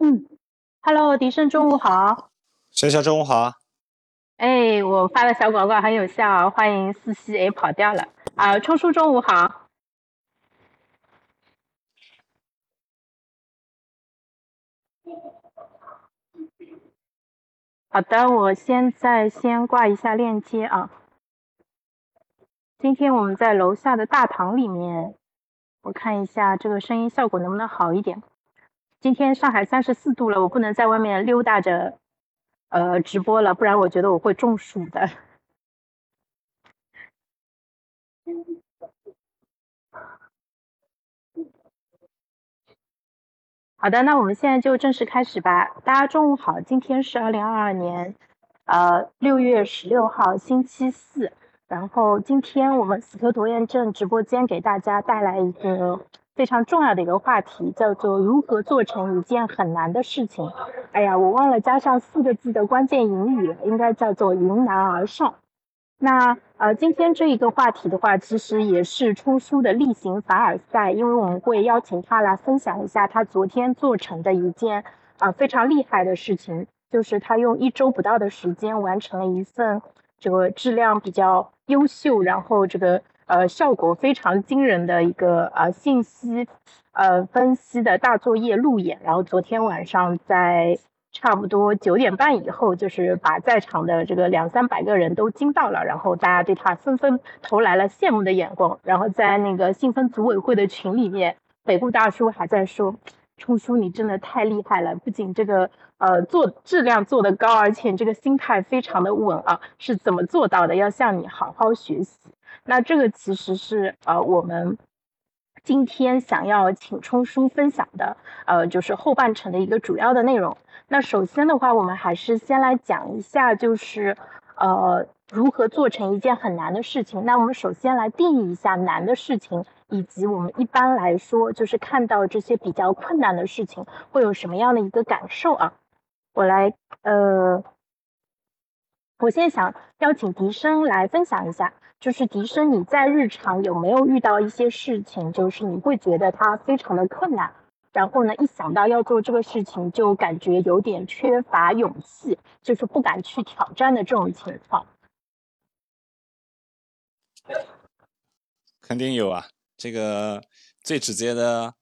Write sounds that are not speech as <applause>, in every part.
嗯，Hello，迪生，中午好。小小中午好。哎，我发的小广告很有效，欢迎四喜。哎，跑掉了啊，冲叔，中午好。好的，我现在先挂一下链接啊。今天我们在楼下的大堂里面，我看一下这个声音效果能不能好一点。今天上海三十四度了，我不能在外面溜达着，呃，直播了，不然我觉得我会中暑的。<laughs> 好的，那我们现在就正式开始吧。大家中午好，今天是二零二二年，呃，六月十六号，星期四。然后今天我们死磕拖延症直播间给大家带来一个非常重要的一个话题，叫做如何做成一件很难的事情。哎呀，我忘了加上四个字的关键引语了，应该叫做迎难而上。那呃，今天这一个话题的话，其实也是出书的例行凡尔赛，因为我们会邀请他来分享一下他昨天做成的一件啊非常厉害的事情，就是他用一周不到的时间完成了一份这个质量比较。优秀，然后这个呃效果非常惊人的一个呃信息呃分析的大作业路演，然后昨天晚上在差不多九点半以后，就是把在场的这个两三百个人都惊到了，然后大家对他纷纷投来了羡慕的眼光，然后在那个信分组委会的群里面，北部大叔还在说。冲叔，你真的太厉害了！不仅这个呃做质量做得高，而且这个心态非常的稳啊，是怎么做到的？要向你好好学习。那这个其实是呃我们今天想要请冲叔分享的呃就是后半程的一个主要的内容。那首先的话，我们还是先来讲一下，就是呃如何做成一件很难的事情。那我们首先来定义一下难的事情。以及我们一般来说，就是看到这些比较困难的事情，会有什么样的一个感受啊？我来，呃，我现在想邀请笛声来分享一下，就是笛声，你在日常有没有遇到一些事情，就是你会觉得它非常的困难，然后呢，一想到要做这个事情，就感觉有点缺乏勇气，就是不敢去挑战的这种情况？肯定有啊。这个最直接的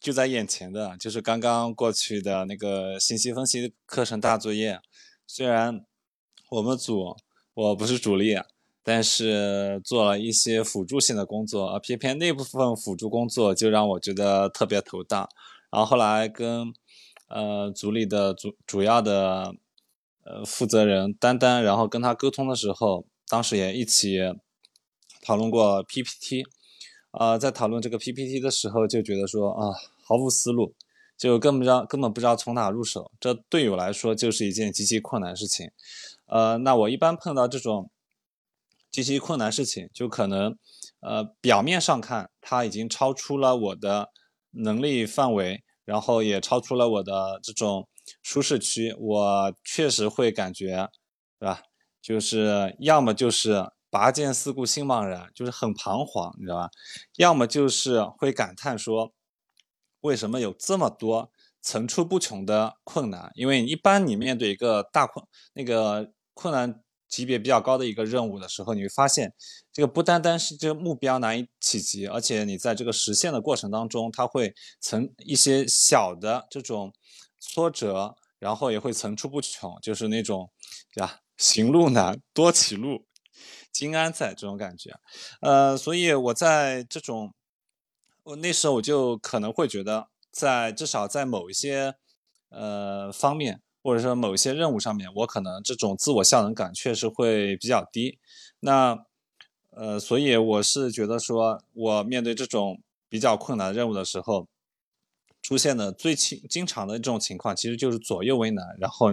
就在眼前的，就是刚刚过去的那个信息分析课程大作业。虽然我们组我不是主力，但是做了一些辅助性的工作，而偏偏那部分辅助工作就让我觉得特别头大。然后后来跟呃组里的主主要的呃负责人丹丹，然后跟他沟通的时候，当时也一起讨论过 PPT。啊，在讨论这个 PPT 的时候，就觉得说啊，毫无思路，就根本不知道根本不知道从哪入手。这对我来说就是一件极其困难事情。呃，那我一般碰到这种极其困难事情，就可能呃表面上看，它已经超出了我的能力范围，然后也超出了我的这种舒适区，我确实会感觉，对吧？就是要么就是。拔剑四顾心茫然，就是很彷徨，你知道吧？要么就是会感叹说，为什么有这么多层出不穷的困难？因为一般你面对一个大困那个困难级别比较高的一个任务的时候，你会发现，这个不单单是这个目标难以企及，而且你在这个实现的过程当中，它会层一些小的这种挫折，然后也会层出不穷，就是那种，对吧？行路难，多歧路。金安在这种感觉，呃，所以我在这种，我那时候我就可能会觉得，在至少在某一些呃方面，或者说某一些任务上面，我可能这种自我效能感确实会比较低。那呃，所以我是觉得说，我面对这种比较困难任务的时候，出现的最经经常的这种情况，其实就是左右为难，然后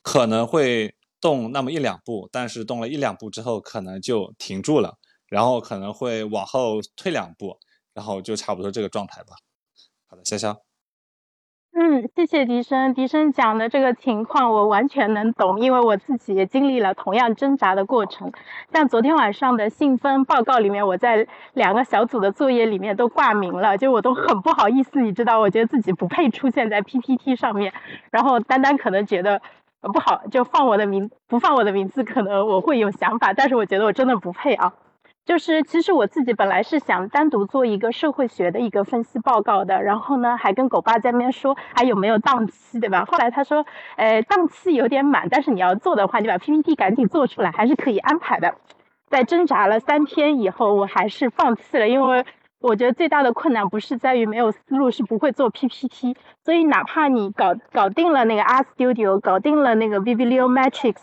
可能会。动那么一两步，但是动了一两步之后，可能就停住了，然后可能会往后退两步，然后就差不多这个状态吧。好的，潇潇。嗯，谢谢笛声。笛声讲的这个情况我完全能懂，因为我自己也经历了同样挣扎的过程。像昨天晚上的信封报告里面，我在两个小组的作业里面都挂名了，就我都很不好意思，你知道，我觉得自己不配出现在 PPT 上面。然后丹丹可能觉得不好，就放我的名，不放我的名字，可能我会有想法，但是我觉得我真的不配啊。就是其实我自己本来是想单独做一个社会学的一个分析报告的，然后呢还跟狗爸在那边说还有没有档期，对吧？后来他说，呃，档期有点满，但是你要做的话，你把 PPT 赶紧做出来，还是可以安排的。在挣扎了三天以后，我还是放弃了，因为我觉得最大的困难不是在于没有思路，是不会做 PPT。所以哪怕你搞搞定了那个 R Studio，搞定了那个 Bibliometrics。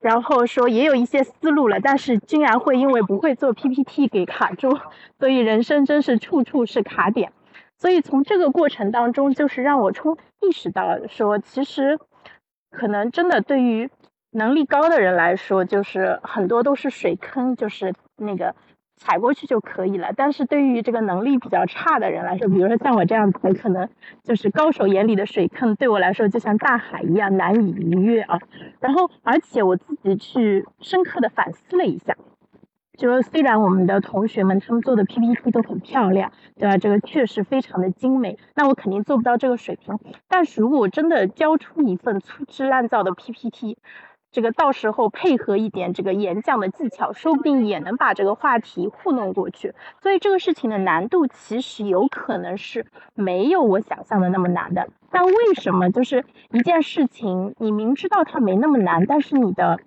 然后说也有一些思路了，但是竟然会因为不会做 PPT 给卡住，所以人生真是处处是卡点。所以从这个过程当中，就是让我充意识到说，其实可能真的对于能力高的人来说，就是很多都是水坑，就是那个。踩过去就可以了，但是对于这个能力比较差的人来说，比如说像我这样子，可能就是高手眼里的水坑，对我来说就像大海一样难以逾越啊。然后，而且我自己去深刻的反思了一下，就说虽然我们的同学们他们做的 PPT 都很漂亮，对吧？这个确实非常的精美，那我肯定做不到这个水平。但是如果我真的交出一份粗制滥造的 PPT，这个到时候配合一点这个演讲的技巧，说不定也能把这个话题糊弄过去。所以这个事情的难度其实有可能是没有我想象的那么难的。但为什么就是一件事情，你明知道它没那么难，但是你的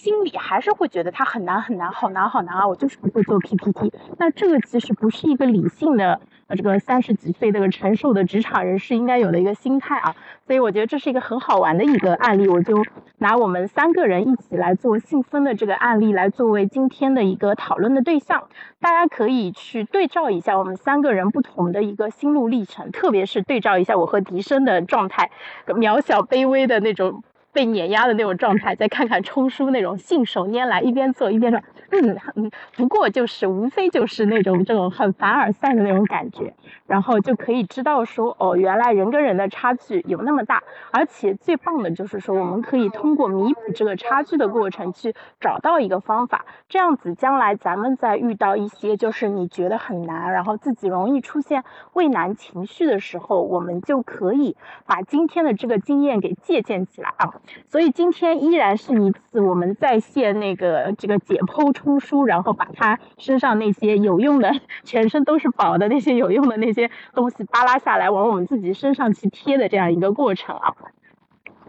心里还是会觉得它很难很难，好难好难啊！我就是不会做 PPT。那这个其实不是一个理性的。这个三十几岁这个成熟的职场人士应该有的一个心态啊，所以我觉得这是一个很好玩的一个案例，我就拿我们三个人一起来做信封的这个案例来作为今天的一个讨论的对象，大家可以去对照一下我们三个人不同的一个心路历程，特别是对照一下我和笛声的状态，渺小卑微的那种。被碾压的那种状态，再看看冲叔那种信手拈来，一边做一边说，嗯嗯，不过就是无非就是那种这种很凡尔赛的那种感觉，然后就可以知道说，哦，原来人跟人的差距有那么大，而且最棒的就是说，我们可以通过弥补这个差距的过程去找到一个方法，这样子将来咱们在遇到一些就是你觉得很难，然后自己容易出现畏难情绪的时候，我们就可以把今天的这个经验给借鉴起来啊。所以今天依然是一次我们在线那个这个解剖冲书，然后把他身上那些有用的、全身都是宝的那些有用的那些东西扒拉下来，往我们自己身上去贴的这样一个过程啊。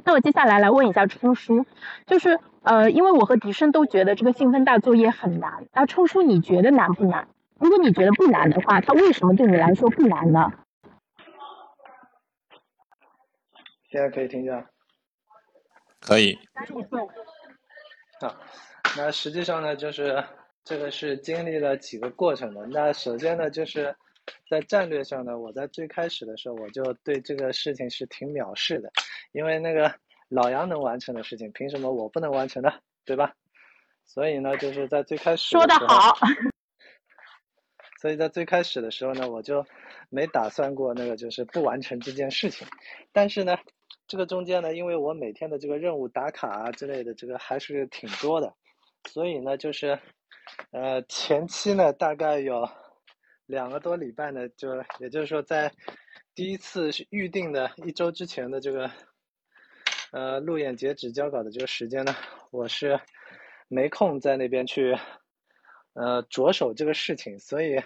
那我接下来来问一下冲叔，就是呃，因为我和笛声都觉得这个兴奋大作业很难，那冲叔你觉得难不难？如果你觉得不难的话，它为什么对你来说不难呢？现在可以听见。可以。好，那实际上呢，就是这个是经历了几个过程的。那首先呢，就是在战略上呢，我在最开始的时候，我就对这个事情是挺藐视的，因为那个老杨能完成的事情，凭什么我不能完成呢？对吧？所以呢，就是在最开始说的好。所以在最开始的时候呢，我就没打算过那个就是不完成这件事情，但是呢。这个中间呢，因为我每天的这个任务打卡啊之类的，这个还是挺多的，所以呢，就是，呃，前期呢大概有两个多礼拜呢，就也就是说在第一次预定的一周之前的这个，呃，路演截止交稿的这个时间呢，我是没空在那边去，呃，着手这个事情，所以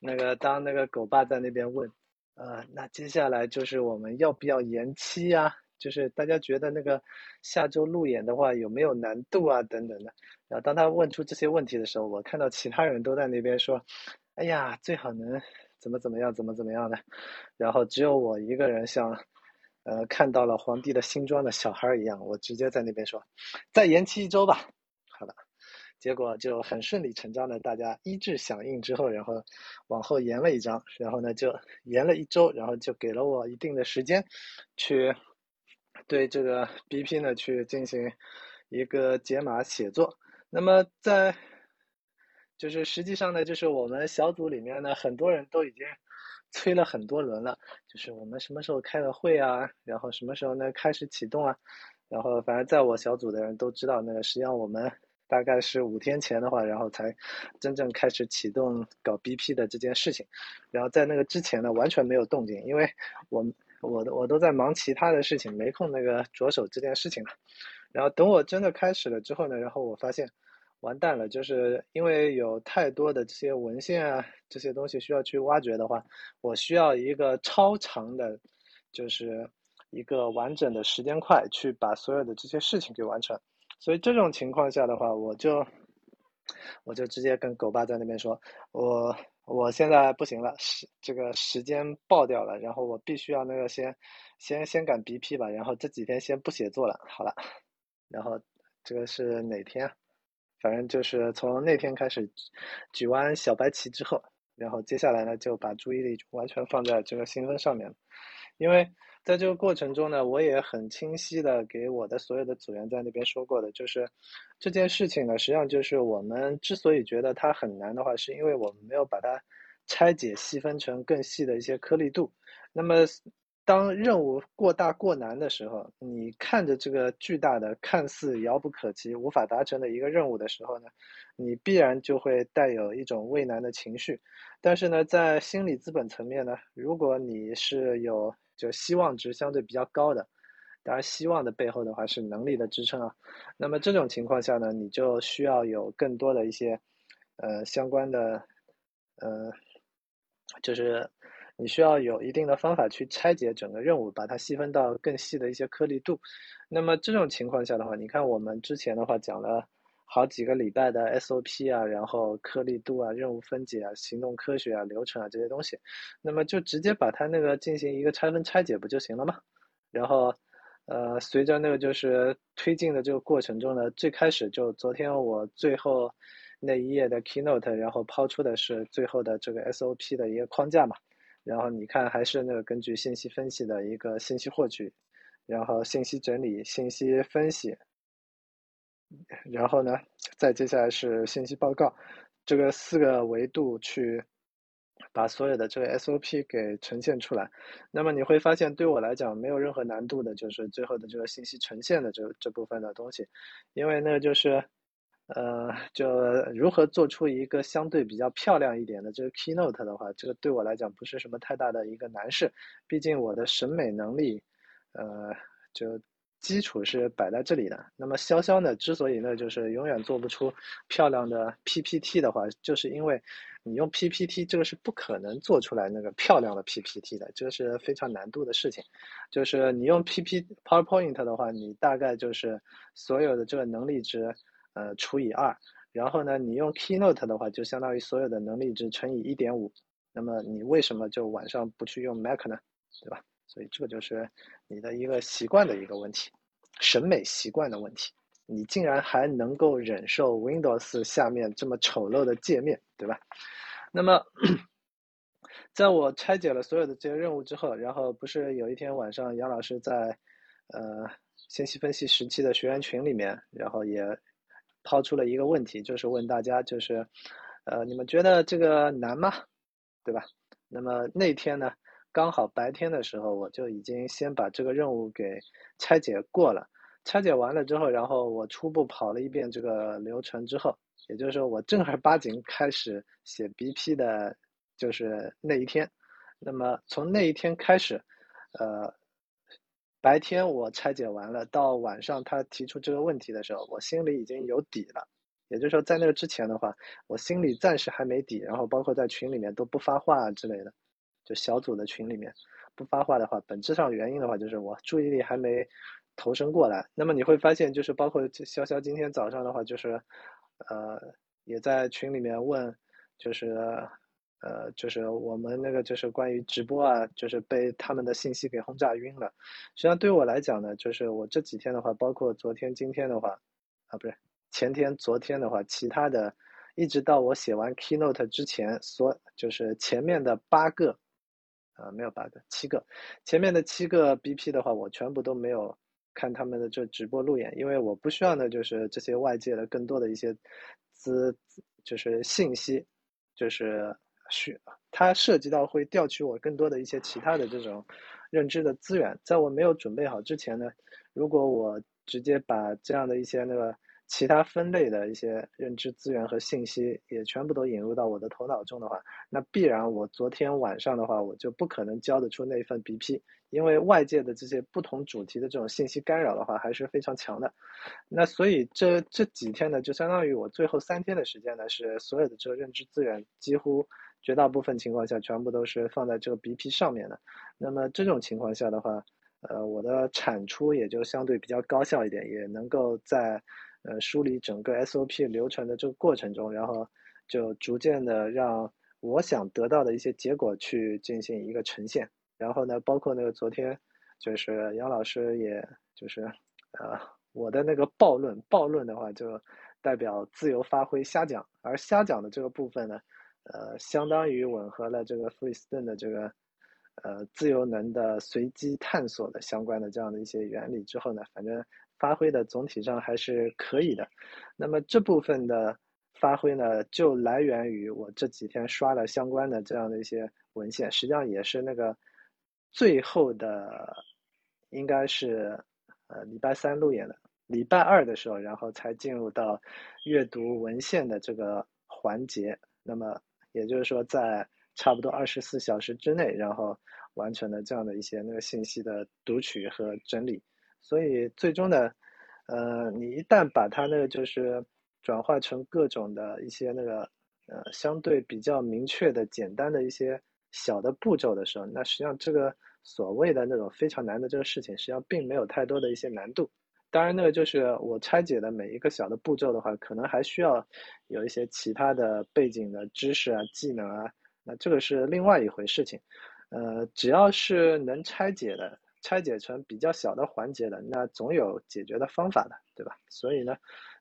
那个当那个狗爸在那边问。呃，那接下来就是我们要不要延期呀？就是大家觉得那个下周路演的话有没有难度啊？等等的。然后当他问出这些问题的时候，我看到其他人都在那边说：“哎呀，最好能怎么怎么样，怎么怎么样的。”然后只有我一个人像，呃，看到了皇帝的新装的小孩一样，我直接在那边说：“再延期一周吧。”好了。结果就很顺理成章的，大家一致响应之后，然后往后延了一张，然后呢就延了一周，然后就给了我一定的时间，去对这个 BP 呢去进行一个解码写作。那么在就是实际上呢，就是我们小组里面呢，很多人都已经催了很多轮了，就是我们什么时候开个会啊，然后什么时候呢开始启动啊，然后反正在我小组的人都知道，那个实际上我们大概是五天前的话，然后才真正开始启动搞 BP 的这件事情，然后在那个之前呢完全没有动静，因为我我我都在忙其他的事情，没空那个着手这件事情了。然后等我真的开始了之后呢，然后我发现。完蛋了，就是因为有太多的这些文献啊，这些东西需要去挖掘的话，我需要一个超长的，就是一个完整的时间块去把所有的这些事情给完成。所以这种情况下的话，我就我就直接跟狗爸在那边说，我我现在不行了，时这个时间爆掉了，然后我必须要那个先先先赶 BP 吧，然后这几天先不写作了，好了，然后这个是哪天？反正就是从那天开始举完小白旗之后，然后接下来呢就把注意力完全放在这个新分上面，因为在这个过程中呢，我也很清晰的给我的所有的组员在那边说过的，就是这件事情呢，实际上就是我们之所以觉得它很难的话，是因为我们没有把它拆解细分成更细的一些颗粒度，那么。当任务过大过难的时候，你看着这个巨大的、看似遥不可及、无法达成的一个任务的时候呢，你必然就会带有一种畏难的情绪。但是呢，在心理资本层面呢，如果你是有就希望值相对比较高的，当然希望的背后的话是能力的支撑啊。那么这种情况下呢，你就需要有更多的一些呃相关的呃就是。你需要有一定的方法去拆解整个任务，把它细分到更细的一些颗粒度。那么这种情况下的话，你看我们之前的话讲了好几个礼拜的 SOP 啊，然后颗粒度啊、任务分解啊、行动科学啊、流程啊这些东西，那么就直接把它那个进行一个拆分拆解不就行了吗？然后，呃，随着那个就是推进的这个过程中呢，最开始就昨天我最后那一页的 keynote，然后抛出的是最后的这个 SOP 的一个框架嘛。然后你看，还是那个根据信息分析的一个信息获取，然后信息整理、信息分析，然后呢，再接下来是信息报告，这个四个维度去把所有的这个 SOP 给呈现出来。那么你会发现，对我来讲没有任何难度的，就是最后的这个信息呈现的这这部分的东西，因为那个就是。呃，就如何做出一个相对比较漂亮一点的这个 keynote 的话，这个对我来讲不是什么太大的一个难事。毕竟我的审美能力，呃，就基础是摆在这里的。那么潇潇呢，之所以呢就是永远做不出漂亮的 PPT 的话，就是因为你用 PPT 这个是不可能做出来那个漂亮的 PPT 的，这个是非常难度的事情。就是你用 PP PowerPoint 的话，你大概就是所有的这个能力值。呃，除以二，然后呢，你用 Keynote 的话，就相当于所有的能力值乘以一点五。那么你为什么就晚上不去用 Mac 呢？对吧？所以这个就是你的一个习惯的一个问题，审美习惯的问题。你竟然还能够忍受 Windows 下面这么丑陋的界面，对吧？那么，在我拆解了所有的这些任务之后，然后不是有一天晚上，杨老师在呃信息分析时期的学员群里面，然后也。抛出了一个问题，就是问大家，就是，呃，你们觉得这个难吗？对吧？那么那天呢，刚好白天的时候，我就已经先把这个任务给拆解过了。拆解完了之后，然后我初步跑了一遍这个流程之后，也就是说，我正儿八经开始写 BP 的，就是那一天。那么从那一天开始，呃。白天我拆解完了，到晚上他提出这个问题的时候，我心里已经有底了。也就是说，在那个之前的话，我心里暂时还没底。然后包括在群里面都不发话之类的，就小组的群里面不发话的话，本质上原因的话就是我注意力还没投身过来。那么你会发现，就是包括潇潇今天早上的话，就是呃也在群里面问，就是。呃，就是我们那个就是关于直播啊，就是被他们的信息给轰炸晕了。实际上对我来讲呢，就是我这几天的话，包括昨天、今天的话，啊，不是前天、昨天的话，其他的，一直到我写完 keynote 之前，所就是前面的八个，啊，没有八个，七个，前面的七个 BP 的话，我全部都没有看他们的这直播路演，因为我不需要呢，就是这些外界的更多的一些资，就是信息，就是。需它涉及到会调取我更多的一些其他的这种认知的资源，在我没有准备好之前呢，如果我直接把这样的一些那个。其他分类的一些认知资源和信息也全部都引入到我的头脑中的话，那必然我昨天晚上的话，我就不可能交得出那份 BP，因为外界的这些不同主题的这种信息干扰的话还是非常强的。那所以这这几天呢，就相当于我最后三天的时间呢，是所有的这个认知资源几乎绝大部分情况下全部都是放在这个 BP 上面的。那么这种情况下的话，呃，我的产出也就相对比较高效一点，也能够在。呃，梳理整个 SOP 流程的这个过程中，然后就逐渐的让我想得到的一些结果去进行一个呈现。然后呢，包括那个昨天，就是杨老师，也就是呃，我的那个暴论，暴论的话就代表自由发挥瞎讲，而瞎讲的这个部分呢，呃，相当于吻合了这个弗里斯顿的这个呃自由能的随机探索的相关的这样的一些原理之后呢，反正。发挥的总体上还是可以的，那么这部分的发挥呢，就来源于我这几天刷了相关的这样的一些文献，实际上也是那个最后的，应该是呃礼拜三路演的，礼拜二的时候，然后才进入到阅读文献的这个环节，那么也就是说在差不多二十四小时之内，然后完成了这样的一些那个信息的读取和整理。所以最终呢，呃，你一旦把它那个就是转化成各种的一些那个呃相对比较明确的简单的一些小的步骤的时候，那实际上这个所谓的那种非常难的这个事情，实际上并没有太多的一些难度。当然，那个就是我拆解的每一个小的步骤的话，可能还需要有一些其他的背景的知识啊、技能啊，那这个是另外一回事情。呃，只要是能拆解的。拆解成比较小的环节的，那总有解决的方法的，对吧？所以呢，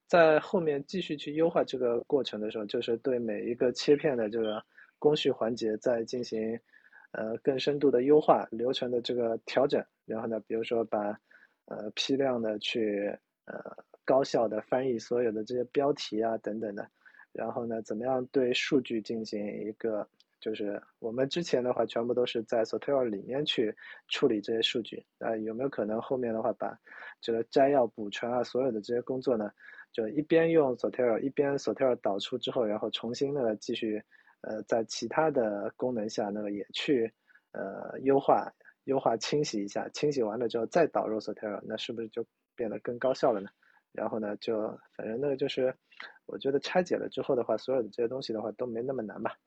在后面继续去优化这个过程的时候，就是对每一个切片的这个工序环节再进行呃更深度的优化流程的这个调整。然后呢，比如说把呃批量的去呃高效的翻译所有的这些标题啊等等的，然后呢，怎么样对数据进行一个。就是我们之前的话，全部都是在 Sotel 里面去处理这些数据呃，有没有可能后面的话把这个摘要、补全啊，所有的这些工作呢，就一边用 Sotel，一边 Sotel 导出之后，然后重新的继续呃在其他的功能下那个也去呃优化、优化、清洗一下，清洗完了之后再导入 Sotel，那是不是就变得更高效了呢？然后呢，就反正那个就是我觉得拆解了之后的话，所有的这些东西的话都没那么难吧。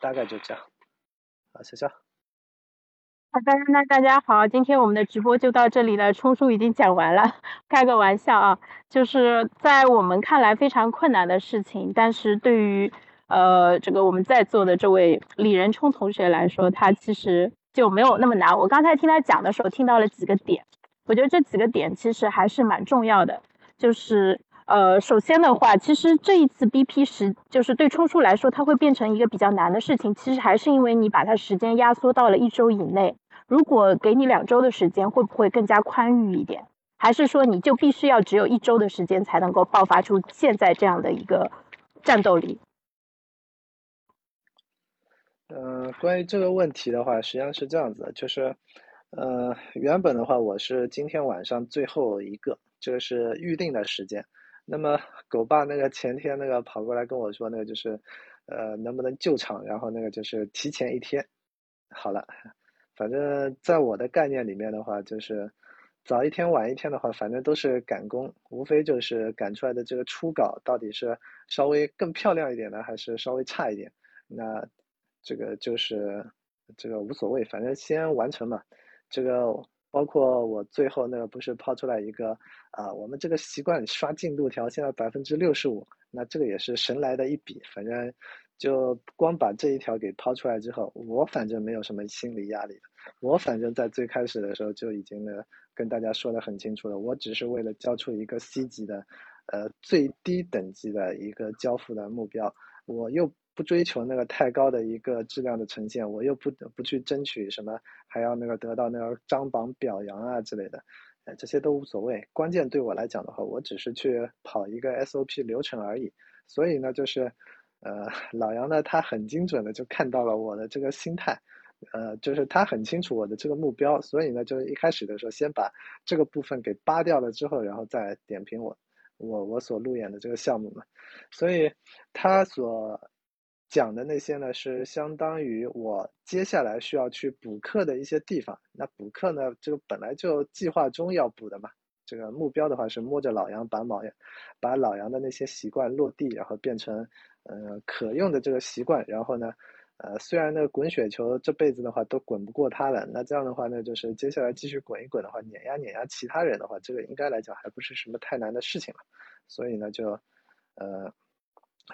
大概就这样，好，谢谢。好的，那大家好，今天我们的直播就到这里了。冲叔已经讲完了，开个玩笑啊，就是在我们看来非常困难的事情，但是对于呃这个我们在座的这位李仁冲同学来说，他其实就没有那么难。我刚才听他讲的时候，听到了几个点，我觉得这几个点其实还是蛮重要的，就是。呃，首先的话，其实这一次 BP 时就是对冲叔来说，它会变成一个比较难的事情。其实还是因为你把它时间压缩到了一周以内。如果给你两周的时间，会不会更加宽裕一点？还是说你就必须要只有一周的时间才能够爆发出现在这样的一个战斗力？嗯，关于这个问题的话，实际上是这样子的，就是，呃，原本的话，我是今天晚上最后一个，这个是预定的时间。那么狗爸那个前天那个跑过来跟我说，那个就是，呃，能不能救场？然后那个就是提前一天，好了，反正在我的概念里面的话，就是早一天晚一天的话，反正都是赶工，无非就是赶出来的这个初稿到底是稍微更漂亮一点呢，还是稍微差一点？那这个就是这个无所谓，反正先完成嘛，这个。包括我最后那个不是抛出来一个啊，我们这个习惯刷进度条现在百分之六十五，那这个也是神来的一笔。反正就光把这一条给抛出来之后，我反正没有什么心理压力我反正在最开始的时候就已经呢跟大家说的很清楚了，我只是为了交出一个 C 级的，呃最低等级的一个交付的目标，我又。不追求那个太高的一个质量的呈现，我又不不去争取什么，还要那个得到那个张榜表扬啊之类的，呃，这些都无所谓。关键对我来讲的话，我只是去跑一个 SOP 流程而已。所以呢，就是，呃，老杨呢，他很精准的就看到了我的这个心态，呃，就是他很清楚我的这个目标，所以呢，就是一开始的时候先把这个部分给扒掉了之后，然后再点评我，我我所路演的这个项目嘛，所以他所讲的那些呢，是相当于我接下来需要去补课的一些地方。那补课呢，这个本来就计划中要补的嘛。这个目标的话是摸着老杨把老杨，把老杨的那些习惯落地，然后变成呃可用的这个习惯。然后呢，呃虽然那个滚雪球这辈子的话都滚不过他了，那这样的话呢，就是接下来继续滚一滚的话，碾压碾压其他人的话，这个应该来讲还不是什么太难的事情了。所以呢，就呃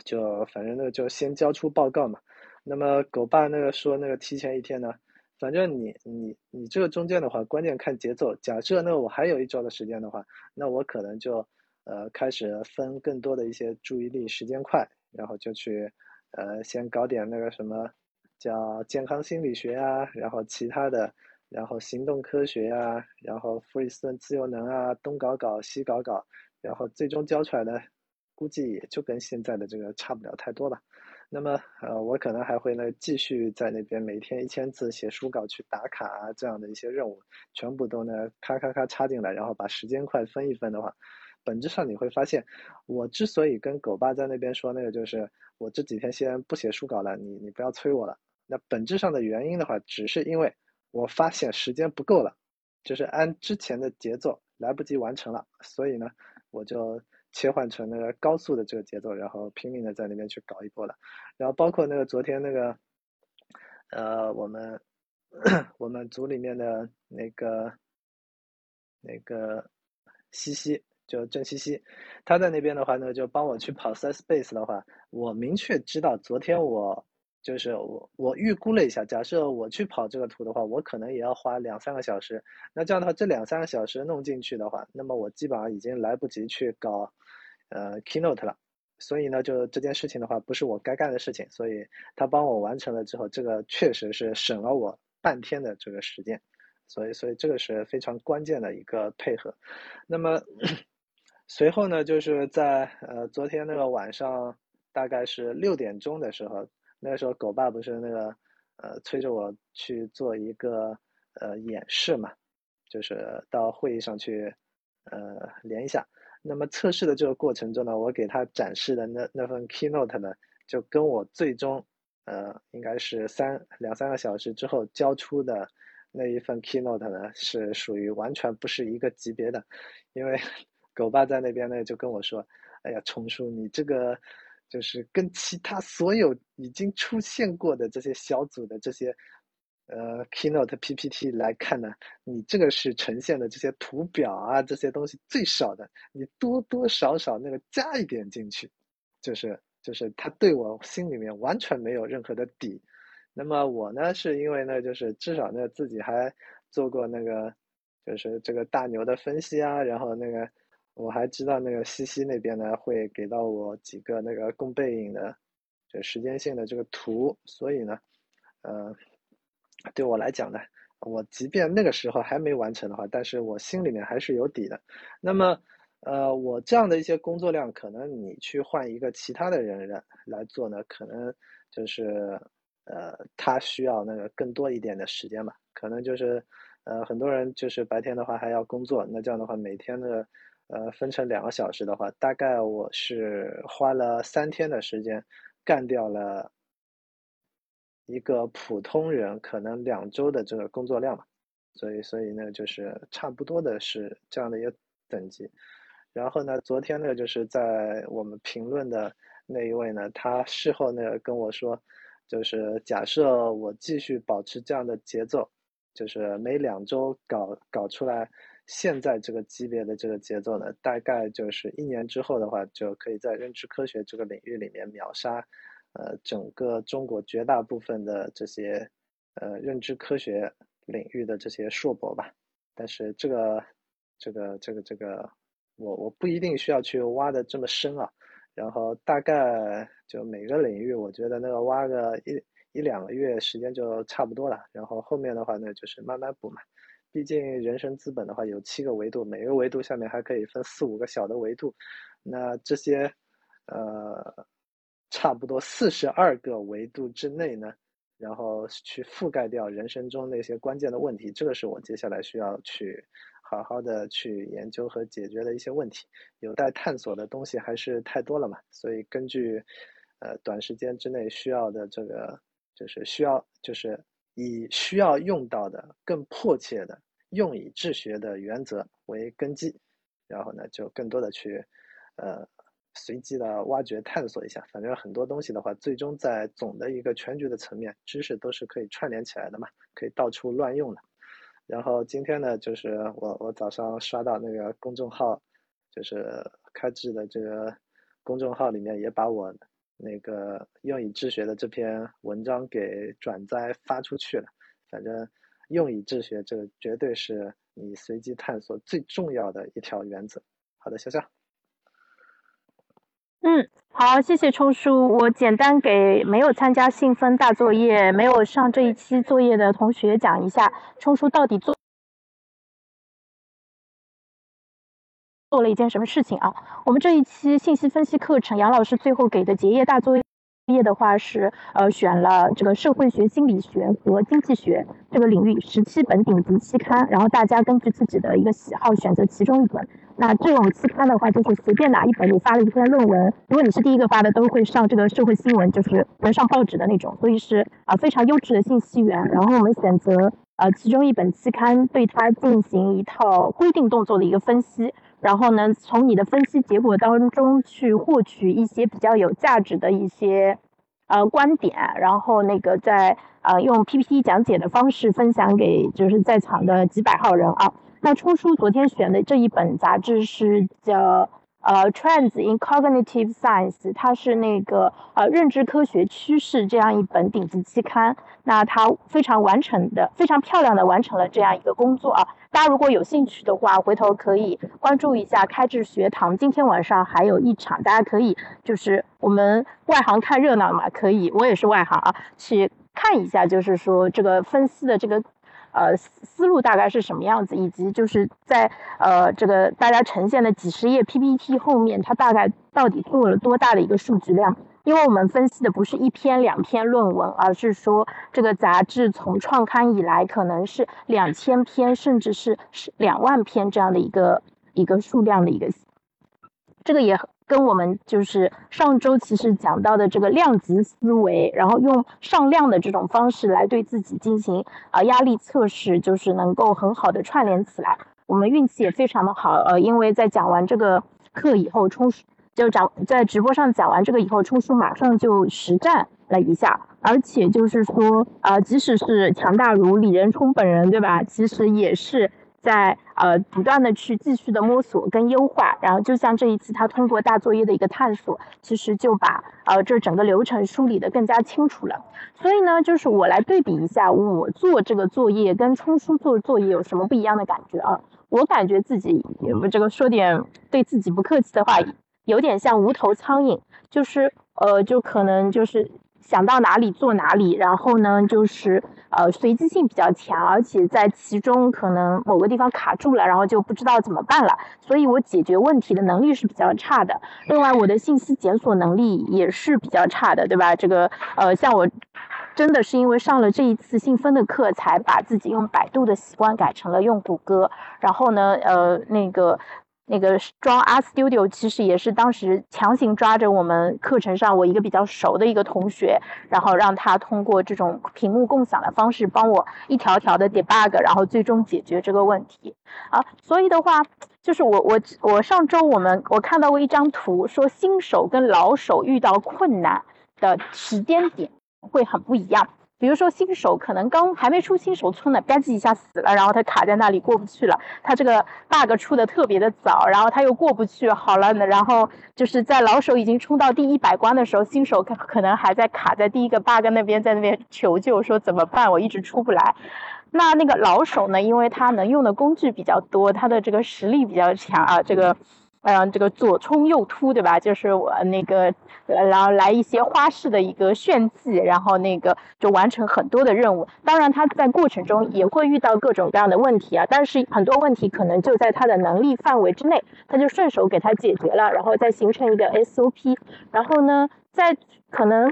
就反正那个就先交出报告嘛。那么狗爸那个说那个提前一天呢。反正你你你这个中间的话，关键看节奏。假设那我还有一周的时间的话，那我可能就呃开始分更多的一些注意力时间块，然后就去呃先搞点那个什么叫健康心理学啊，然后其他的，然后行动科学啊，然后弗里斯顿自由能啊，东搞搞西搞搞，然后最终交出来的估计也就跟现在的这个差不了太多吧。那么，呃，我可能还会呢，继续在那边每天一千字写书稿去打卡啊，这样的一些任务，全部都呢，咔咔咔插进来，然后把时间块分一分的话，本质上你会发现，我之所以跟狗爸在那边说那个，就是我这几天先不写书稿了，你你不要催我了。那本质上的原因的话，只是因为我发现时间不够了，就是按之前的节奏来不及完成了，所以呢，我就。切换成那个高速的这个节奏，然后拼命的在那边去搞一波了，然后包括那个昨天那个，呃，我们 <coughs> 我们组里面的那个那个西西，就郑西西，他在那边的话呢，就帮我去跑 s s base 的话，我明确知道昨天我。就是我我预估了一下，假设我去跑这个图的话，我可能也要花两三个小时。那这样的话，这两三个小时弄进去的话，那么我基本上已经来不及去搞，呃，keynote 了。所以呢，就这件事情的话，不是我该干的事情。所以他帮我完成了之后，这个确实是省了我半天的这个时间。所以，所以这个是非常关键的一个配合。那么随后呢，就是在呃昨天那个晚上，大概是六点钟的时候。那个时候，狗爸不是那个，呃，催着我去做一个呃演示嘛，就是到会议上去，呃，连一下。那么测试的这个过程中呢，我给他展示的那那份 keynote 呢，就跟我最终，呃，应该是三两三个小时之后交出的那一份 keynote 呢，是属于完全不是一个级别的。因为 <laughs> 狗爸在那边呢，就跟我说：“哎呀，冲叔，你这个。”就是跟其他所有已经出现过的这些小组的这些，呃，keynote PPT 来看呢，你这个是呈现的这些图表啊，这些东西最少的，你多多少少那个加一点进去，就是就是他对我心里面完全没有任何的底。那么我呢，是因为呢，就是至少呢自己还做过那个，就是这个大牛的分析啊，然后那个。我还知道那个西西那边呢会给到我几个那个供背影的，就时间线的这个图，所以呢，呃，对我来讲呢，我即便那个时候还没完成的话，但是我心里面还是有底的。那么，呃，我这样的一些工作量，可能你去换一个其他的人来来做呢，可能就是呃，他需要那个更多一点的时间嘛，可能就是呃，很多人就是白天的话还要工作，那这样的话每天的。呃，分成两个小时的话，大概我是花了三天的时间，干掉了一个普通人可能两周的这个工作量嘛，所以，所以呢，就是差不多的是这样的一个等级。然后呢，昨天呢，就是在我们评论的那一位呢，他事后呢跟我说，就是假设我继续保持这样的节奏，就是每两周搞搞出来。现在这个级别的这个节奏呢，大概就是一年之后的话，就可以在认知科学这个领域里面秒杀，呃，整个中国绝大部分的这些，呃，认知科学领域的这些硕博吧。但是这个，这个，这个，这个，我我不一定需要去挖的这么深啊。然后大概就每个领域，我觉得那个挖个一一两个月时间就差不多了。然后后面的话呢，就是慢慢补嘛。毕竟人生资本的话有七个维度，每个维度下面还可以分四五个小的维度，那这些，呃，差不多四十二个维度之内呢，然后去覆盖掉人生中那些关键的问题，这个是我接下来需要去好好的去研究和解决的一些问题，有待探索的东西还是太多了嘛，所以根据呃短时间之内需要的这个，就是需要就是以需要用到的更迫切的用以治学的原则为根基，然后呢就更多的去呃。随机的挖掘探索一下，反正很多东西的话，最终在总的一个全局的层面，知识都是可以串联起来的嘛，可以到处乱用的。然后今天呢，就是我我早上刷到那个公众号，就是开智的这个公众号里面，也把我那个用以治学的这篇文章给转载发出去了。反正用以治学，这个绝对是你随机探索最重要的一条原则。好的，潇潇。嗯，好，谢谢冲叔。我简单给没有参加信封大作业、没有上这一期作业的同学讲一下，冲叔到底做做了一件什么事情啊？我们这一期信息分析课程，杨老师最后给的结业大作业。的话是呃选了这个社会学、心理学和经济学这个领域十七本顶级期刊，然后大家根据自己的一个喜好选择其中一本。那这种期刊的话，就是随便哪一本你发了一篇论文，如果你是第一个发的，都会上这个社会新闻，就是能上报纸的那种，所以是啊非常优质的信息源。然后我们选择呃其中一本期刊，对它进行一套规定动作的一个分析。然后呢，从你的分析结果当中去获取一些比较有价值的一些呃观点，然后那个再呃用 PPT 讲解的方式分享给就是在场的几百号人啊。那冲叔昨天选的这一本杂志是叫。呃，Trends in Cognitive Science，它是那个呃认知科学趋势这样一本顶级期刊。那它非常完成的、非常漂亮的完成了这样一个工作啊。大家如果有兴趣的话，回头可以关注一下开智学堂。今天晚上还有一场，大家可以就是我们外行看热闹嘛，可以，我也是外行啊，去看一下，就是说这个分析的这个。呃，思路大概是什么样子，以及就是在呃这个大家呈现的几十页 PPT 后面，它大概到底做了多大的一个数据量？因为我们分析的不是一篇两篇论文，而是说这个杂志从创刊以来可能是两千篇，甚至是是两万篇这样的一个一个数量的一个，这个也。跟我们就是上周其实讲到的这个量级思维，然后用上量的这种方式来对自己进行啊压力测试，就是能够很好的串联起来。我们运气也非常的好，呃，因为在讲完这个课以后，冲叔就讲在直播上讲完这个以后，冲叔马上就实战了一下，而且就是说啊，即使是强大如李仁冲本人，对吧？其实也是。在呃不断的去继续的摸索跟优化，然后就像这一次他通过大作业的一个探索，其实就把呃这整个流程梳理的更加清楚了。所以呢，就是我来对比一下我做这个作业跟冲叔做作业有什么不一样的感觉啊？我感觉自己这个说点对自己不客气的话，有点像无头苍蝇，就是呃就可能就是。想到哪里做哪里，然后呢，就是呃随机性比较强，而且在其中可能某个地方卡住了，然后就不知道怎么办了，所以我解决问题的能力是比较差的。另外，我的信息检索能力也是比较差的，对吧？这个呃，像我真的是因为上了这一次信封的课，才把自己用百度的习惯改成了用谷歌。然后呢，呃，那个。那个装 R Studio 其实也是当时强行抓着我们课程上我一个比较熟的一个同学，然后让他通过这种屏幕共享的方式帮我一条条的 debug，然后最终解决这个问题。啊，所以的话，就是我我我上周我们我看到过一张图，说新手跟老手遇到困难的时间点会很不一样。比如说新手可能刚还没出新手村呢，吧唧一下死了，然后他卡在那里过不去了。他这个 bug 出的特别的早，然后他又过不去，好了呢，然后就是在老手已经冲到第一百关的时候，新手可能还在卡在第一个 bug 那边，在那边求救说怎么办，我一直出不来。那那个老手呢，因为他能用的工具比较多，他的这个实力比较强啊，这个。嗯，这个左冲右突，对吧？就是我那个，然后来一些花式的一个炫技，然后那个就完成很多的任务。当然，他在过程中也会遇到各种各样的问题啊，但是很多问题可能就在他的能力范围之内，他就顺手给他解决了，然后再形成一个 SOP。然后呢，在可能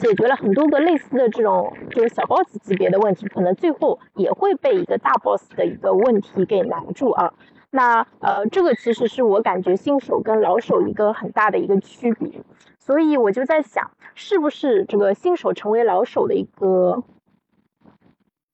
解决了很多个类似的这种就是小 boss 级别的问题，可能最后也会被一个大 boss 的一个问题给难住啊。那呃，这个其实是我感觉新手跟老手一个很大的一个区别，所以我就在想，是不是这个新手成为老手的一个，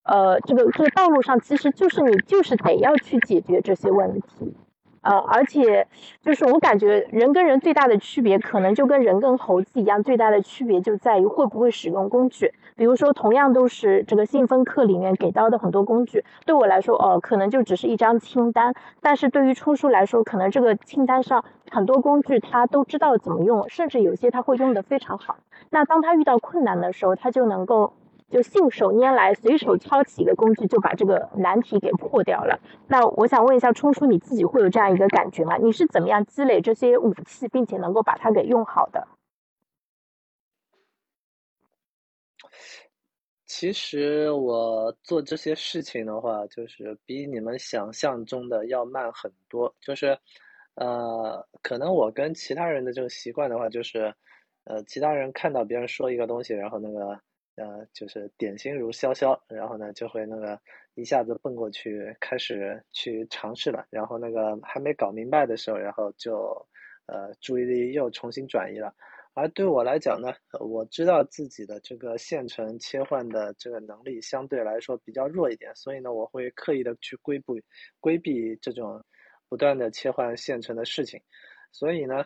呃，这个这个道路上，其实就是你就是得要去解决这些问题。呃，而且就是我感觉人跟人最大的区别，可能就跟人跟猴子一样，最大的区别就在于会不会使用工具。比如说，同样都是这个信封课里面给到的很多工具，对我来说，哦，可能就只是一张清单；但是对于冲叔来说，可能这个清单上很多工具他都知道怎么用，甚至有些他会用的非常好。那当他遇到困难的时候，他就能够。就信手拈来，随手抄起一个工具就把这个难题给破掉了。那我想问一下，冲叔你自己会有这样一个感觉吗？你是怎么样积累这些武器，并且能够把它给用好的？其实我做这些事情的话，就是比你们想象中的要慢很多。就是，呃，可能我跟其他人的这个习惯的话，就是，呃，其他人看到别人说一个东西，然后那个。呃，就是点心如潇潇，然后呢，就会那个一下子蹦过去，开始去尝试了。然后那个还没搞明白的时候，然后就呃注意力又重新转移了。而对我来讲呢，我知道自己的这个线程切换的这个能力相对来说比较弱一点，所以呢，我会刻意的去规避规避这种不断的切换线程的事情。所以呢。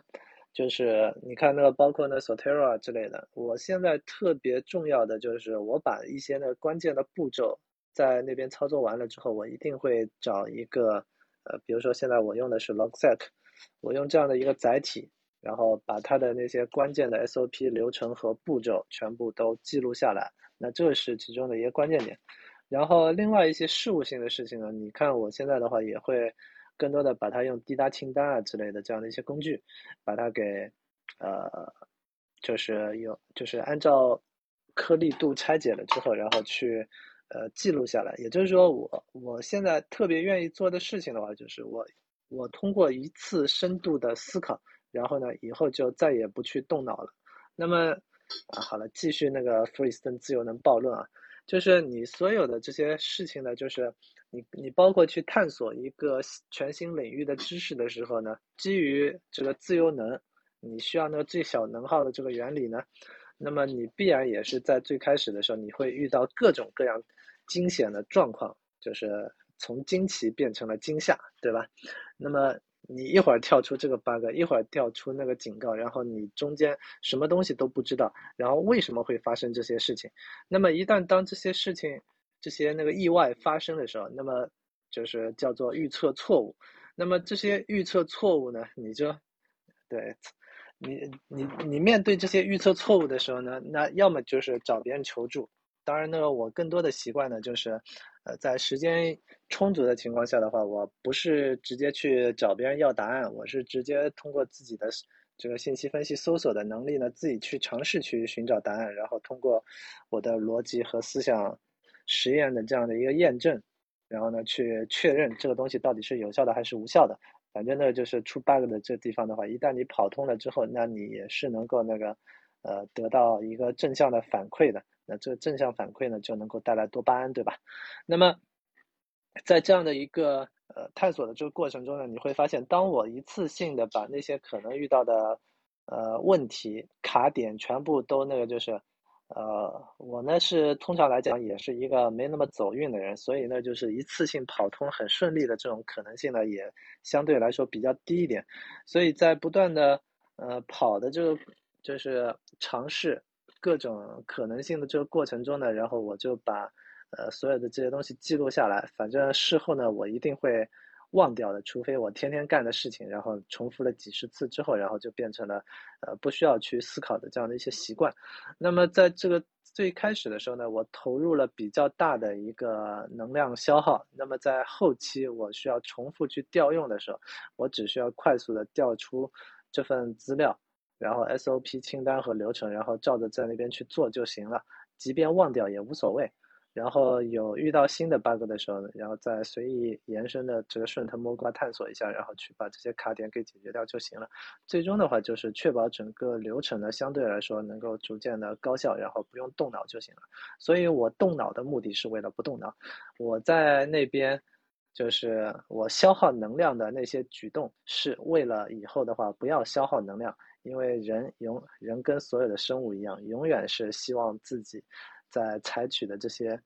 就是你看那个，包括那 Sotera 之类的，我现在特别重要的就是我把一些那关键的步骤在那边操作完了之后，我一定会找一个，呃，比如说现在我用的是 Logset，我用这样的一个载体，然后把它的那些关键的 SOP 流程和步骤全部都记录下来，那这是其中的一个关键点。然后另外一些事务性的事情呢，你看我现在的话也会。更多的把它用滴答清单啊之类的这样的一些工具，把它给，呃，就是有就是按照颗粒度拆解了之后，然后去呃记录下来。也就是说，我我现在特别愿意做的事情的话，就是我我通过一次深度的思考，然后呢，以后就再也不去动脑了。那么啊，好了，继续那个弗里斯顿自由能暴论啊，就是你所有的这些事情呢，就是。你你包括去探索一个全新领域的知识的时候呢，基于这个自由能，你需要那个最小能耗的这个原理呢，那么你必然也是在最开始的时候，你会遇到各种各样惊险的状况，就是从惊奇变成了惊吓，对吧？那么你一会儿跳出这个 bug，一会儿跳出那个警告，然后你中间什么东西都不知道，然后为什么会发生这些事情？那么一旦当这些事情，这些那个意外发生的时候，那么就是叫做预测错误。那么这些预测错误呢，你就对，你你你面对这些预测错误的时候呢，那要么就是找别人求助。当然，那个我更多的习惯呢，就是呃，在时间充足的情况下的话，我不是直接去找别人要答案，我是直接通过自己的这个信息分析搜索的能力呢，自己去尝试去寻找答案，然后通过我的逻辑和思想。实验的这样的一个验证，然后呢，去确认这个东西到底是有效的还是无效的。反正呢，就是出 bug 的这地方的话，一旦你跑通了之后，那你也是能够那个，呃，得到一个正向的反馈的。那这个正向反馈呢，就能够带来多巴胺，对吧？那么，在这样的一个呃探索的这个过程中呢，你会发现，当我一次性的把那些可能遇到的呃问题卡点全部都那个就是。呃，我呢是通常来讲也是一个没那么走运的人，所以呢就是一次性跑通很顺利的这种可能性呢也相对来说比较低一点，所以在不断的呃跑的这个就是尝试各种可能性的这个过程中呢，然后我就把呃所有的这些东西记录下来，反正事后呢我一定会。忘掉的，除非我天天干的事情，然后重复了几十次之后，然后就变成了，呃，不需要去思考的这样的一些习惯。那么在这个最开始的时候呢，我投入了比较大的一个能量消耗。那么在后期我需要重复去调用的时候，我只需要快速的调出这份资料，然后 SOP 清单和流程，然后照着在那边去做就行了。即便忘掉也无所谓。然后有遇到新的 bug 的时候，然后再随意延伸的这个顺藤摸瓜探索一下，然后去把这些卡点给解决掉就行了。最终的话就是确保整个流程呢相对来说能够逐渐的高效，然后不用动脑就行了。所以我动脑的目的是为了不动脑。我在那边就是我消耗能量的那些举动是为了以后的话不要消耗能量，因为人永人跟所有的生物一样，永远是希望自己。在采取的这些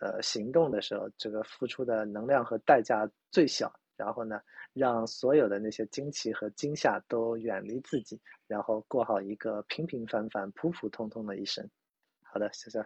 呃行动的时候，这个付出的能量和代价最小，然后呢，让所有的那些惊奇和惊吓都远离自己，然后过好一个平平凡凡、普普通通的一生。好的，谢谢。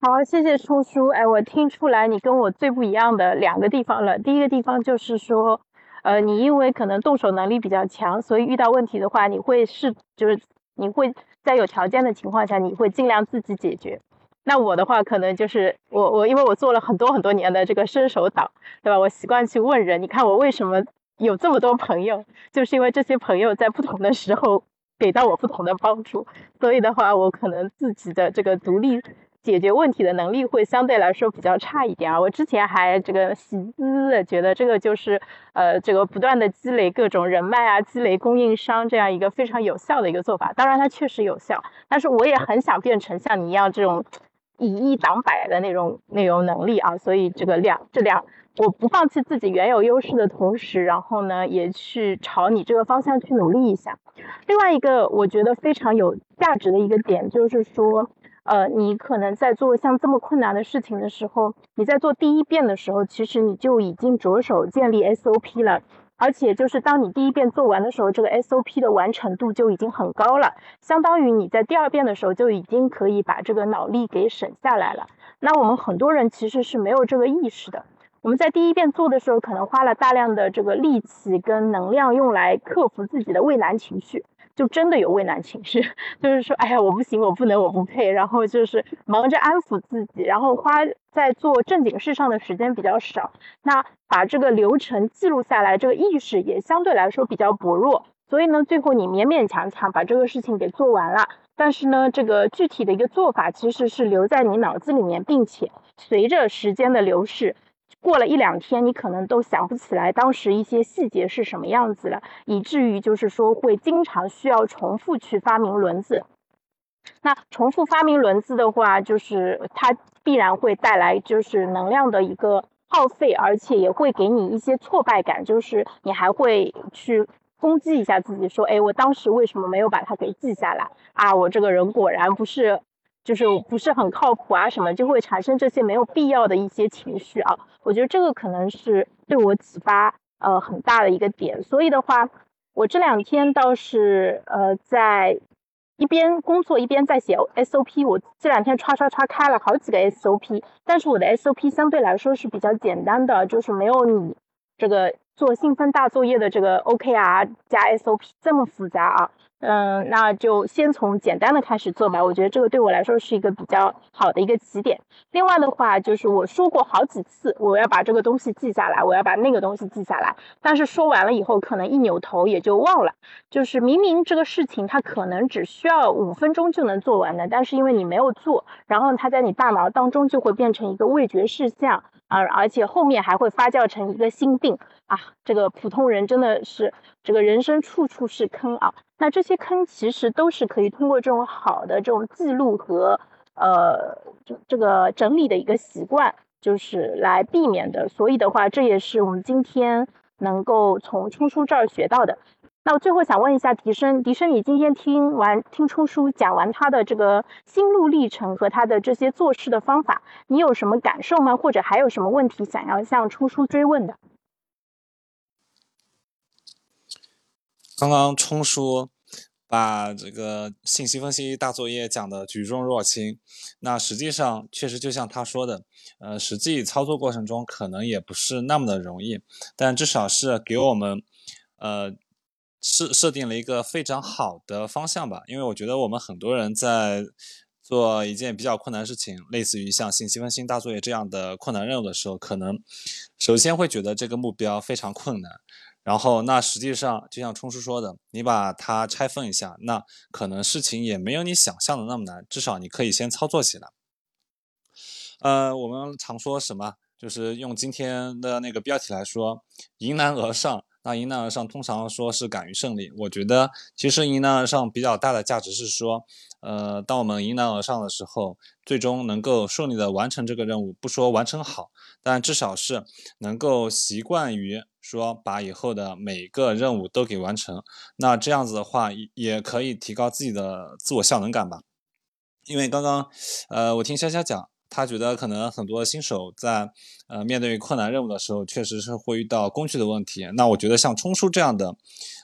好，谢谢冲叔。哎，我听出来你跟我最不一样的两个地方了。第一个地方就是说，呃，你因为可能动手能力比较强，所以遇到问题的话，你会是就是你会。在有条件的情况下，你会尽量自己解决。那我的话，可能就是我我，因为我做了很多很多年的这个伸手党，对吧？我习惯去问人。你看我为什么有这么多朋友，就是因为这些朋友在不同的时候给到我不同的帮助。所以的话，我可能自己的这个独立。解决问题的能力会相对来说比较差一点啊！我之前还这个喜滋滋的觉得这个就是呃这个不断的积累各种人脉啊，积累供应商这样一个非常有效的一个做法。当然它确实有效，但是我也很想变成像你一样这种以一挡百的那种那种能力啊！所以这个两这两我不放弃自己原有优势的同时，然后呢也去朝你这个方向去努力一下。另外一个我觉得非常有价值的一个点就是说。呃，你可能在做像这么困难的事情的时候，你在做第一遍的时候，其实你就已经着手建立 SOP 了，而且就是当你第一遍做完的时候，这个 SOP 的完成度就已经很高了，相当于你在第二遍的时候就已经可以把这个脑力给省下来了。那我们很多人其实是没有这个意识的，我们在第一遍做的时候，可能花了大量的这个力气跟能量用来克服自己的畏难情绪。就真的有畏难情绪，<laughs> 就是说，哎呀，我不行，我不能，我不配，然后就是忙着安抚自己，然后花在做正经事上的时间比较少。那把这个流程记录下来，这个意识也相对来说比较薄弱。所以呢，最后你勉勉强强把这个事情给做完了，但是呢，这个具体的一个做法其实是留在你脑子里面，并且随着时间的流逝。过了一两天，你可能都想不起来当时一些细节是什么样子了，以至于就是说会经常需要重复去发明轮子。那重复发明轮子的话，就是它必然会带来就是能量的一个耗费，而且也会给你一些挫败感，就是你还会去攻击一下自己，说，哎，我当时为什么没有把它给记下来啊？我这个人果然不是。就是不是很靠谱啊，什么就会产生这些没有必要的一些情绪啊。我觉得这个可能是对我启发呃很大的一个点。所以的话，我这两天倒是呃在一边工作一边在写 SOP。我这两天刷刷刷开了好几个 SOP，但是我的 SOP 相对来说是比较简单的，就是没有你这个做兴奋大作业的这个 OKR 加 SOP 这么复杂啊。嗯，那就先从简单的开始做吧。我觉得这个对我来说是一个比较好的一个起点。另外的话，就是我说过好几次，我要把这个东西记下来，我要把那个东西记下来。但是说完了以后，可能一扭头也就忘了。就是明明这个事情它可能只需要五分钟就能做完的，但是因为你没有做，然后它在你大脑当中就会变成一个味觉事项啊，而且后面还会发酵成一个心病啊。这个普通人真的是这个人生处处是坑啊。那这些坑其实都是可以通过这种好的这种记录和呃这这个整理的一个习惯，就是来避免的。所以的话，这也是我们今天能够从冲叔这儿学到的。那我最后想问一下笛生，笛生，你今天听完听冲叔讲完他的这个心路历程和他的这些做事的方法，你有什么感受吗？或者还有什么问题想要向冲叔追问的？刚刚冲叔把这个信息分析大作业讲的举重若轻，那实际上确实就像他说的，呃，实际操作过程中可能也不是那么的容易，但至少是给我们呃设设定了一个非常好的方向吧。因为我觉得我们很多人在做一件比较困难的事情，类似于像信息分析大作业这样的困难任务的时候，可能首先会觉得这个目标非常困难。然后，那实际上就像冲叔说的，你把它拆分一下，那可能事情也没有你想象的那么难，至少你可以先操作起来。呃，我们常说什么？就是用今天的那个标题来说，迎难而上。那迎难而上，通常说是敢于胜利。我觉得，其实迎难而上比较大的价值是说，呃，当我们迎难而上的时候，最终能够顺利的完成这个任务，不说完成好，但至少是能够习惯于说把以后的每个任务都给完成。那这样子的话，也可以提高自己的自我效能感吧。因为刚刚，呃，我听潇潇讲。他觉得可能很多新手在呃面对困难任务的时候，确实是会遇到工具的问题。那我觉得像冲叔这样的，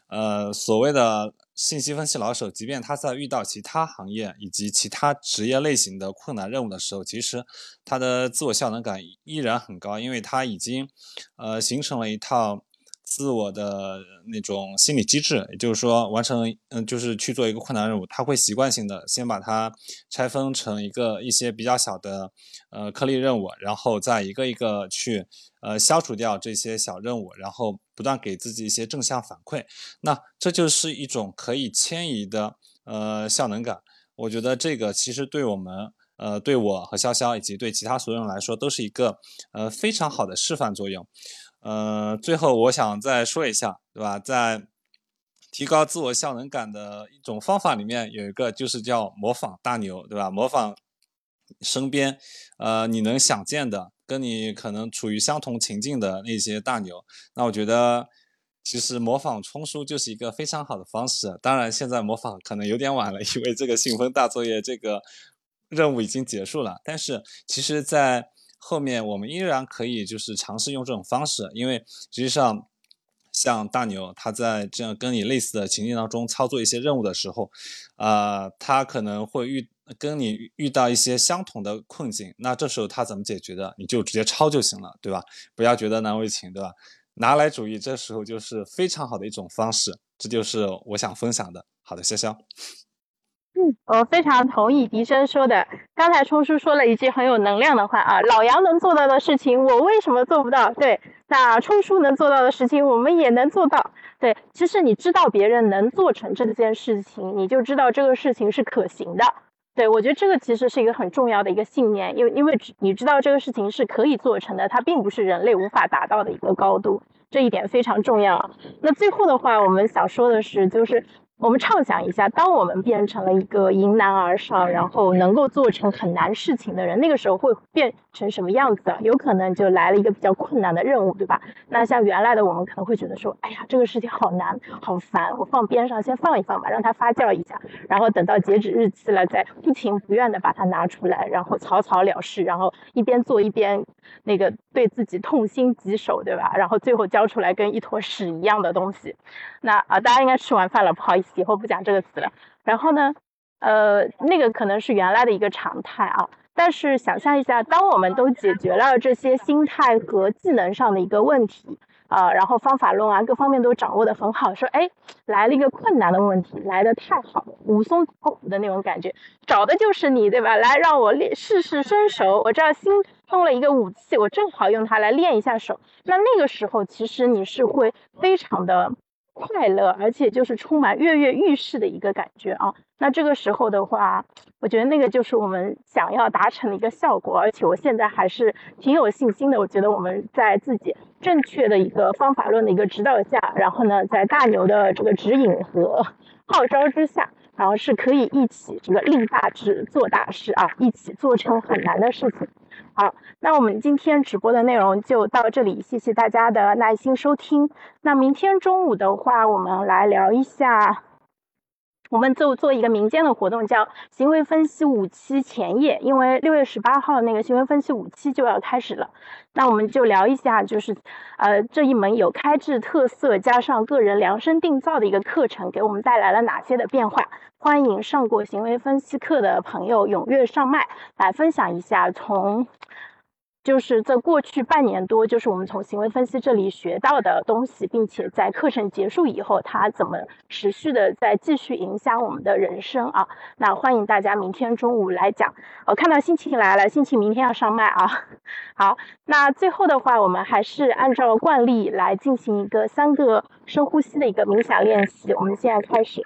呃所谓的信息分析老手，即便他在遇到其他行业以及其他职业类型的困难任务的时候，其实他的自我效能感依然很高，因为他已经呃形成了一套。自我的那种心理机制，也就是说，完成嗯，就是去做一个困难任务，他会习惯性的先把它拆分成一个一些比较小的呃颗粒任务，然后再一个一个去呃消除掉这些小任务，然后不断给自己一些正向反馈。那这就是一种可以迁移的呃效能感。我觉得这个其实对我们呃对我和潇潇以及对其他所有人来说，都是一个呃非常好的示范作用。呃，最后我想再说一下，对吧？在提高自我效能感的一种方法里面，有一个就是叫模仿大牛，对吧？模仿身边呃你能想见的，跟你可能处于相同情境的那些大牛。那我觉得，其实模仿冲叔就是一个非常好的方式。当然，现在模仿可能有点晚了，因为这个信封大作业这个任务已经结束了。但是，其实，在后面我们依然可以就是尝试用这种方式，因为实际上像大牛他在这样跟你类似的情境当中操作一些任务的时候，啊，他可能会遇跟你遇到一些相同的困境，那这时候他怎么解决的？你就直接抄就行了，对吧？不要觉得难为情，对吧？拿来主义，这时候就是非常好的一种方式，这就是我想分享的。好的，潇潇。嗯，我非常同意笛声说的。刚才冲叔说了一句很有能量的话啊，老杨能做到的事情，我为什么做不到？对，那冲叔能做到的事情，我们也能做到。对，其实你知道别人能做成这件事情，你就知道这个事情是可行的。对我觉得这个其实是一个很重要的一个信念，因为因为你知道这个事情是可以做成的，它并不是人类无法达到的一个高度，这一点非常重要。那最后的话，我们想说的是，就是。我们畅想一下，当我们变成了一个迎难而上，然后能够做成很难事情的人，那个时候会变成什么样子？有可能就来了一个比较困难的任务，对吧？那像原来的我们可能会觉得说，哎呀，这个事情好难，好烦，我放边上先放一放吧，让它发酵一下，然后等到截止日期了，再不情不愿的把它拿出来，然后草草了事，然后一边做一边那个对自己痛心疾首，对吧？然后最后交出来跟一坨屎一样的东西。那啊，大家应该吃完饭了，不好意思。以后不讲这个词了。然后呢，呃，那个可能是原来的一个常态啊。但是想象一下，当我们都解决了这些心态和技能上的一个问题啊，然后方法论啊各方面都掌握的很好，说哎，来了一个困难的问题，来的太好了，武松挑虎的那种感觉，找的就是你，对吧？来让我练试试身手，我这新通了一个武器，我正好用它来练一下手。那那个时候，其实你是会非常的。快乐，而且就是充满跃跃欲试的一个感觉啊。那这个时候的话，我觉得那个就是我们想要达成的一个效果。而且我现在还是挺有信心的。我觉得我们在自己正确的一个方法论的一个指导下，然后呢，在大牛的这个指引和号召之下，然后是可以一起这个立大志、做大事啊，一起做成很难的事情。好，那我们今天直播的内容就到这里，谢谢大家的耐心收听。那明天中午的话，我们来聊一下，我们就做一个民间的活动，叫行为分析五期前夜，因为六月十八号那个行为分析五期就要开始了。那我们就聊一下，就是呃这一门有开智特色加上个人量身定造的一个课程，给我们带来了哪些的变化？欢迎上过行为分析课的朋友踊跃上麦来分享一下，从就是在过去半年多，就是我们从行为分析这里学到的东西，并且在课程结束以后，它怎么持续的在继续影响我们的人生啊？那欢迎大家明天中午来讲。我看到心情来了，心情明天要上麦啊。<laughs> 好，那最后的话，我们还是按照惯例来进行一个三个深呼吸的一个冥想练习。我们现在开始。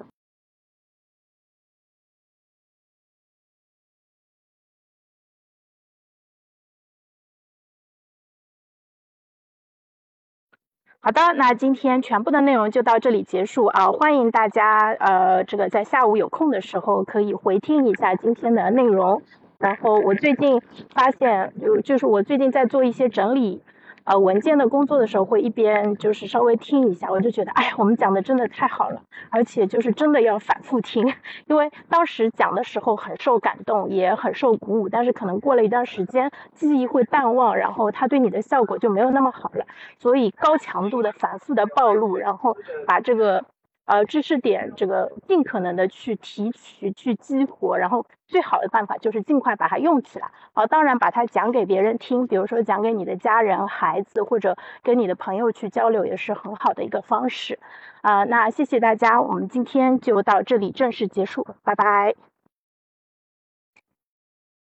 好的，那今天全部的内容就到这里结束啊！欢迎大家呃，这个在下午有空的时候可以回听一下今天的内容。然后我最近发现，就就是我最近在做一些整理。呃，文件的工作的时候会一边就是稍微听一下，我就觉得，哎，我们讲的真的太好了，而且就是真的要反复听，因为当时讲的时候很受感动，也很受鼓舞，但是可能过了一段时间，记忆会淡忘，然后它对你的效果就没有那么好了，所以高强度的反复的暴露，然后把这个。呃，知识点这个尽可能的去提取、去激活，然后最好的办法就是尽快把它用起来。啊，当然把它讲给别人听，比如说讲给你的家人、孩子，或者跟你的朋友去交流，也是很好的一个方式。啊，那谢谢大家，我们今天就到这里正式结束，拜拜。